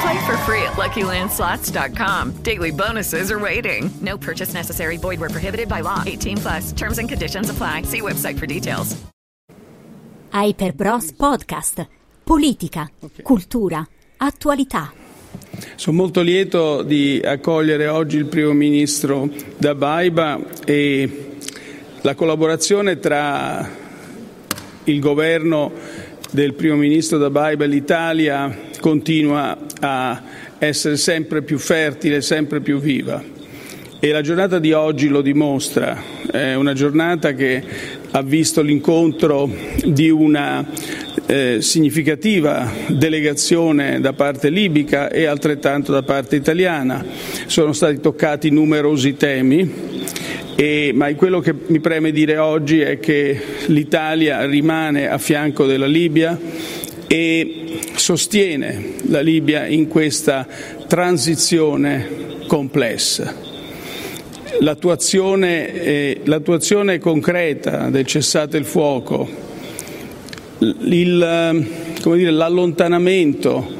Play for free at LuckyLandSlots.com. Daily bonuses are waiting. No purchase necessary. Void where prohibited by law. 18 plus. Terms and conditions apply. See website for details. Hyper Bros Podcast. Politica, cultura, attualità. Sono molto lieto di accogliere oggi il primo ministro Dabaiba e la collaborazione tra il governo del primo ministro Dabaiba e l'Italia continua a essere sempre più fertile, sempre più viva. E la giornata di oggi lo dimostra, è una giornata che ha visto l'incontro di una eh, significativa delegazione da parte libica e altrettanto da parte italiana. Sono stati toccati numerosi temi, e, ma quello che mi preme dire oggi è che l'Italia rimane a fianco della Libia e sostiene la Libia in questa transizione complessa. L'attuazione, eh, l'attuazione concreta del cessate il fuoco, il, dire, l'allontanamento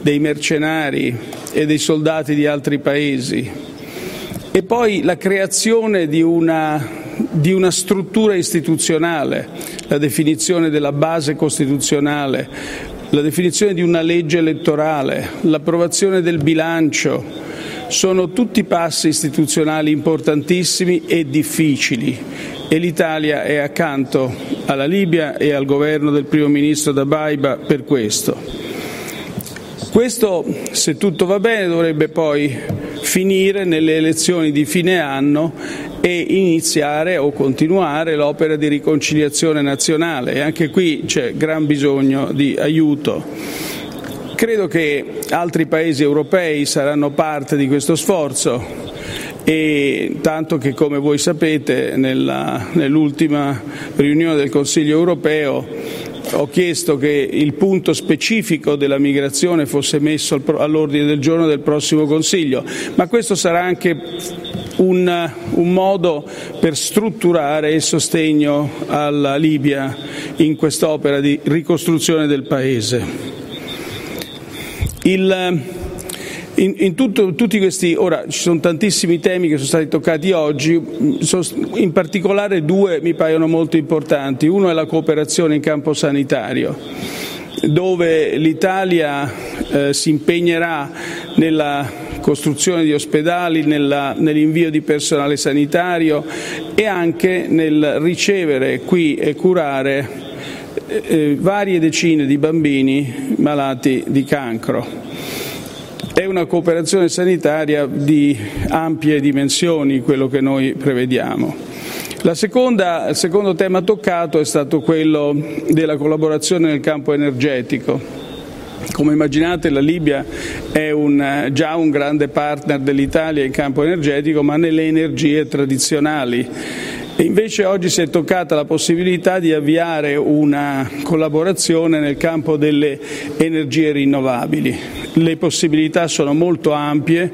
dei mercenari e dei soldati di altri paesi e poi la creazione di una, di una struttura istituzionale, la definizione della base costituzionale, la definizione di una legge elettorale, l'approvazione del bilancio, sono tutti passi istituzionali importantissimi e difficili e l'Italia è accanto alla Libia e al governo del primo ministro Dabaiba per questo. Questo, se tutto va bene, dovrebbe poi finire nelle elezioni di fine anno e iniziare o continuare l'opera di riconciliazione nazionale e anche qui c'è gran bisogno di aiuto. Credo che altri paesi europei saranno parte di questo sforzo e tanto che come voi sapete nella, nell'ultima riunione del Consiglio europeo ho chiesto che il punto specifico della migrazione fosse messo all'ordine del giorno del prossimo Consiglio, ma questo sarà anche un, un, modo per strutturare il sostegno alla Libia in quest'opera di ricostruzione del Paese. Il, in, in tutto, tutti questi, ora ci sono tantissimi temi che sono stati toccati oggi, in particolare due mi paiono molto importanti. Uno è la cooperazione in campo sanitario, dove l'Italia eh, si impegnerà nella costruzione di ospedali, nella, nell'invio di personale sanitario e anche nel ricevere qui e curare eh, varie decine di bambini malati di cancro. È una cooperazione sanitaria di ampie dimensioni quello che noi prevediamo. Seconda, il secondo tema toccato è stato quello della collaborazione nel campo energetico. Come immaginate la Libia è un, già un grande partner dell'Italia in campo energetico, ma nelle energie tradizionali invece oggi si è toccata la possibilità di avviare una collaborazione nel campo delle energie rinnovabili. Le possibilità sono molto ampie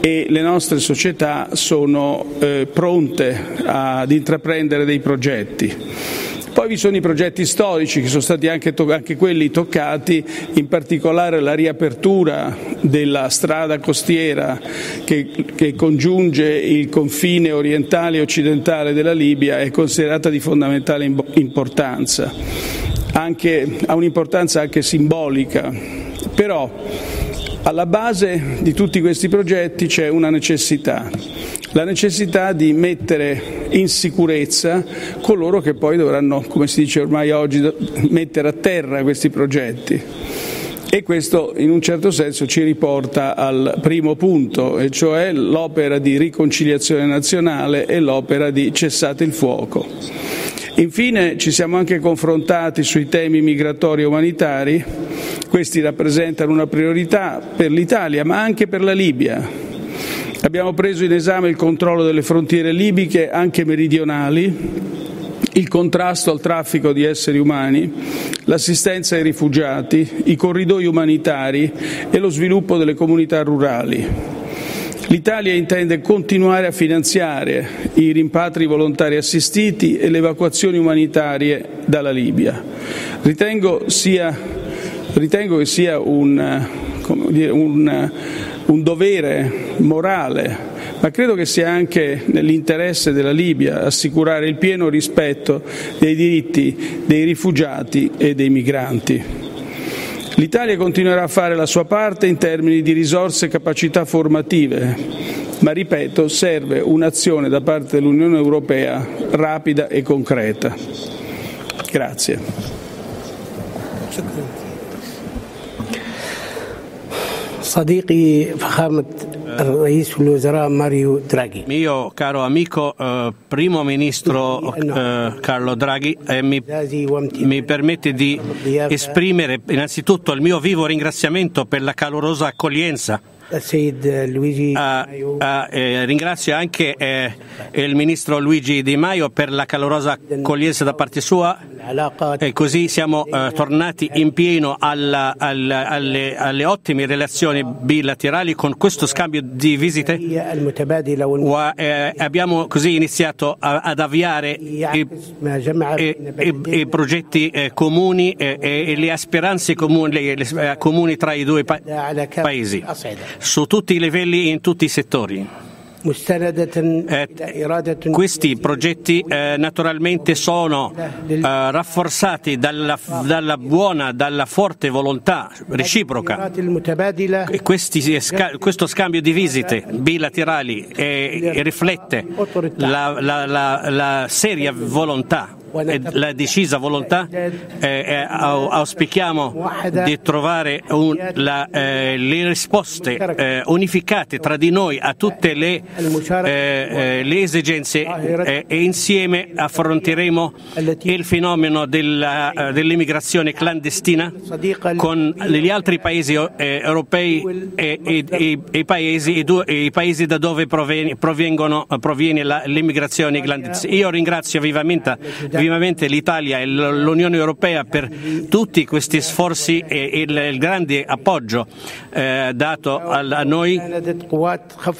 e le nostre società sono eh, pronte ad intraprendere dei progetti. Poi vi sono i progetti storici che sono stati anche, anche, quelli toccati, in particolare la riapertura della strada costiera che, che congiunge il confine orientale e occidentale della Libia è considerata di fondamentale importanza, anche, ha un'importanza anche simbolica. Però alla base di tutti questi progetti c'è una necessità, la necessità di mettere in sicurezza coloro che poi dovranno, come si dice ormai oggi, mettere a terra questi progetti. E questo in un certo senso ci riporta al primo punto, e cioè l'opera di riconciliazione nazionale e l'opera di cessate il fuoco. Infine ci siamo anche confrontati sui temi migratori e umanitari, questi rappresentano una priorità per l'Italia ma anche per la Libia. Abbiamo preso in esame il controllo delle frontiere libiche anche meridionali, il contrasto al traffico di esseri umani, l'assistenza ai rifugiati, i corridoi umanitari e lo sviluppo delle comunità rurali. L'Italia intende continuare a finanziare i rimpatri volontari assistiti e le evacuazioni umanitarie dalla Libia. Ritengo, sia, ritengo che sia un, dire, un, un dovere morale ma credo che sia anche nell'interesse della Libia assicurare il pieno rispetto dei diritti dei rifugiati e dei migranti. L'Italia continuerà a fare la sua parte in termini di risorse e capacità formative, ma ripeto, serve un'azione da parte dell'Unione Europea rapida e concreta. Grazie. صديقي فخامة رئيس الوزراء ماريو دراغي mio caro amico eh, primo ministro eh, Carlo Draghi eh, mi, mi permette di esprimere innanzitutto il mio vivo ringraziamento per la calorosa accoglienza Uh, uh, eh, ringrazio anche eh, il ministro Luigi Di Maio per la calorosa accoglienza da parte sua. E così siamo eh, tornati in pieno alla, alla, alle, alle, ottime relazioni bilaterali con questo scambio di visite. abbiamo così iniziato a, ad avviare i, i, i, i progetti eh, comuni e, le speranze comuni, comuni tra i due pa- paesi su tutti i livelli e in tutti i settori. Eh, questi progetti eh, naturalmente sono eh, rafforzati dalla, dalla, buona, dalla forte volontà reciproca. Questi, questo scambio di visite bilaterali riflette la, la, la, la seria volontà la decisa volontà eh, eh, auspichiamo di trovare un, la, eh, le risposte eh, unificate tra di noi a tutte le, eh, eh, le esigenze e insieme affronteremo il fenomeno della, dell'immigrazione clandestina con gli altri paesi europei e, e, e, e i, paesi, i, paesi, da dove proviene, proviene l'immigrazione clandestina. Io ringrazio vivamente vivamente l'Italia e l'Unione Europea per tutti questi sforzi e il, grande appoggio eh, dato a, noi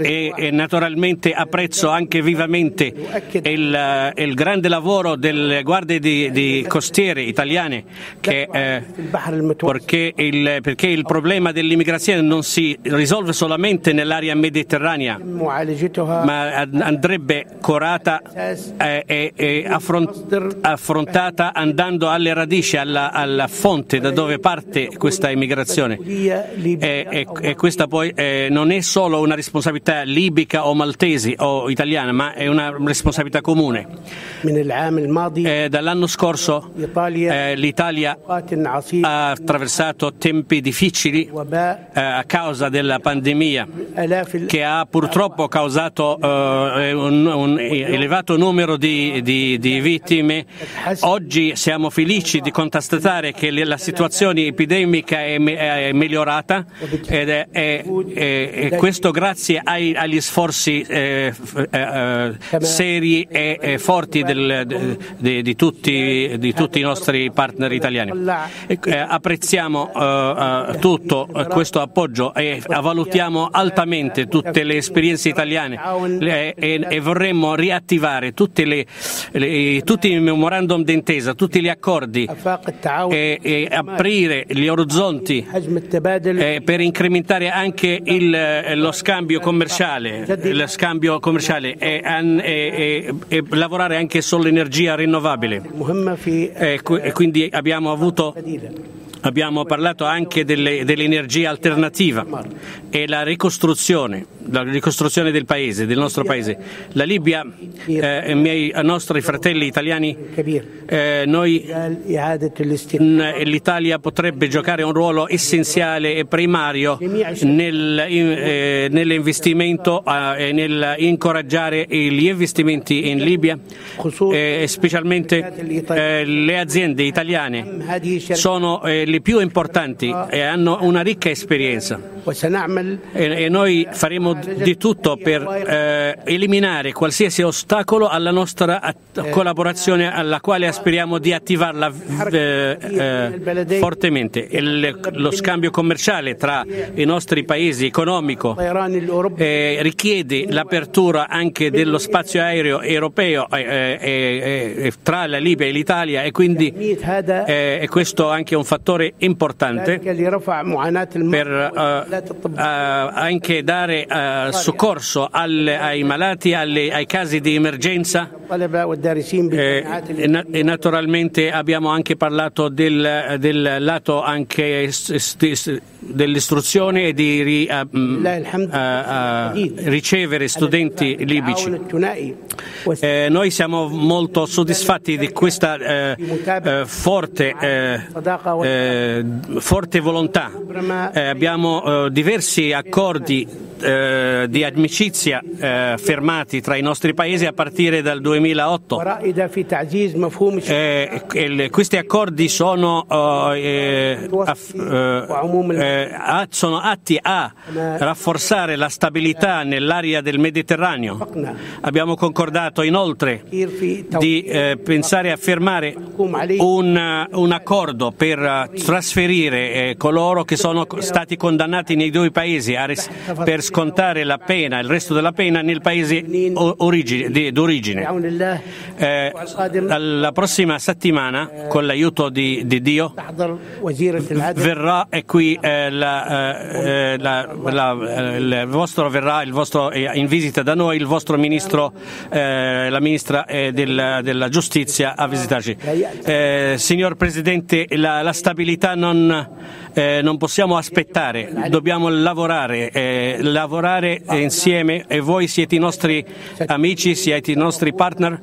e, e, naturalmente apprezzo anche vivamente il, il grande lavoro delle guardie di, costiere italiane che, eh, perché, il, perché il problema dell'immigrazione non si risolve solamente nell'area mediterranea ma andrebbe curata eh, e, e affrontata affrontata andando alle radici, alla, alla fonte da dove parte questa immigrazione. E, e, e questa poi eh, non è solo una responsabilità libica o maltese o italiana, ma è una responsabilità comune. Eh, dall'anno scorso eh, l'Italia ha attraversato tempi difficili eh, a causa della pandemia che ha purtroppo causato eh, un, un, elevato numero di, di, di vittime Oggi siamo felici di constatare che la situazione epidemica è, migliorata ed è, è, è questo grazie ai, agli sforzi eh, eh, seri e, e forti del, de, di, tutti, di, tutti, i nostri partner italiani. Eh, apprezziamo eh, eh, tutto questo appoggio e valutiamo altamente tutte le esperienze italiane e, e vorremmo riattivare le, le, tutti i memorandum d'intesa, tutti gli accordi e, e aprire gli orizzonti eh, per incrementare anche il, eh, lo scambio commerciale, lo scambio commerciale e, e, e, lavorare anche sull'energia rinnovabile. E quindi abbiamo avuto Abbiamo parlato anche delle, dell'energia alternativa e la ricostruzione, la ricostruzione del paese, del nostro paese. La Libia, eh, miei nostri fratelli italiani, eh, noi, l'Italia potrebbe giocare un ruolo essenziale e primario nel, eh, nell'investimento e nel incoraggiare gli investimenti in Libia, eh, specialmente eh, le aziende italiane sono eh, le più importanti e hanno una ricca esperienza e, noi faremo di tutto per eh, eliminare qualsiasi ostacolo alla nostra collaborazione alla quale aspiriamo di attivarla eh, eh, fortemente. Il, lo scambio commerciale tra i nostri paesi economico eh, richiede l'apertura anche dello spazio aereo europeo eh, eh, tra la Libia e l'Italia e quindi questo anche un fattore importante per anche dare soccorso alle, ai malati, alle, ai casi di emergenza. Eh, e, naturalmente abbiamo anche parlato del, del lato anche dell'istruzione e di ri, uh, uh, ricevere studenti libici. Eh, noi siamo molto soddisfatti di questa eh, eh, forte, eh, forte, volontà. abbiamo diversi accordi di amicizia firmati tra i nostri paesi a partire dal 2008. questi accordi sono sono atti a rafforzare la stabilità nell'area del Mediterraneo. Abbiamo concordato inoltre di eh, pensare a firmare un, un accordo per trasferire eh, coloro che sono stati condannati nei due paesi res- per scontare la pena, il resto della pena nel paese origine, d'origine. Eh, la prossima settimana, con l'aiuto di, di Dio, verrà qui eh, la, eh, eh, la, la, eh, il vostro verrà il vostro, in visita da noi il vostro ministro, eh, la ministra del, della giustizia a visitarci. signor Presidente, la, la stabilità non, non, possiamo aspettare, dobbiamo lavorare, lavorare insieme e voi siete i nostri amici, siete i nostri partner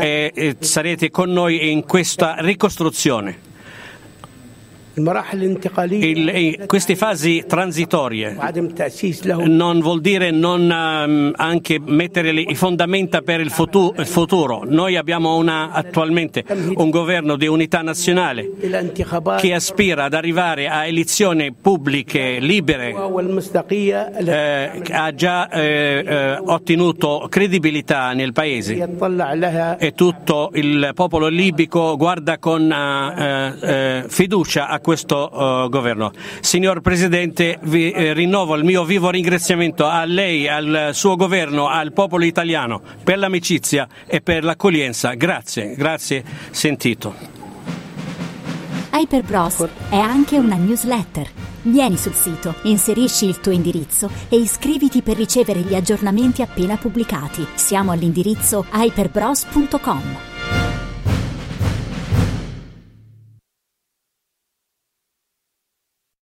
e sarete con noi in questa ricostruzione. Il, queste fasi transitorie non vuol dire non um, anche mettere le fondamenta per il futuro. Noi abbiamo una, attualmente un governo di unità nazionale che aspira ad arrivare a elezioni pubbliche libere, eh, ha già eh, eh, ottenuto credibilità nel paese. e tutto il popolo libico guarda con uh, uh, fiducia a questo uh, governo. Signor Presidente, vi eh, rinnovo il mio vivo ringraziamento a lei, al suo governo, al popolo italiano per l'amicizia e per l'accoglienza. Grazie, grazie sentito. Hyper Bros è anche una newsletter. Vieni sul sito, inserisci il tuo indirizzo e iscriviti per ricevere gli aggiornamenti appena pubblicati. Siamo all'indirizzo hyperbros.com.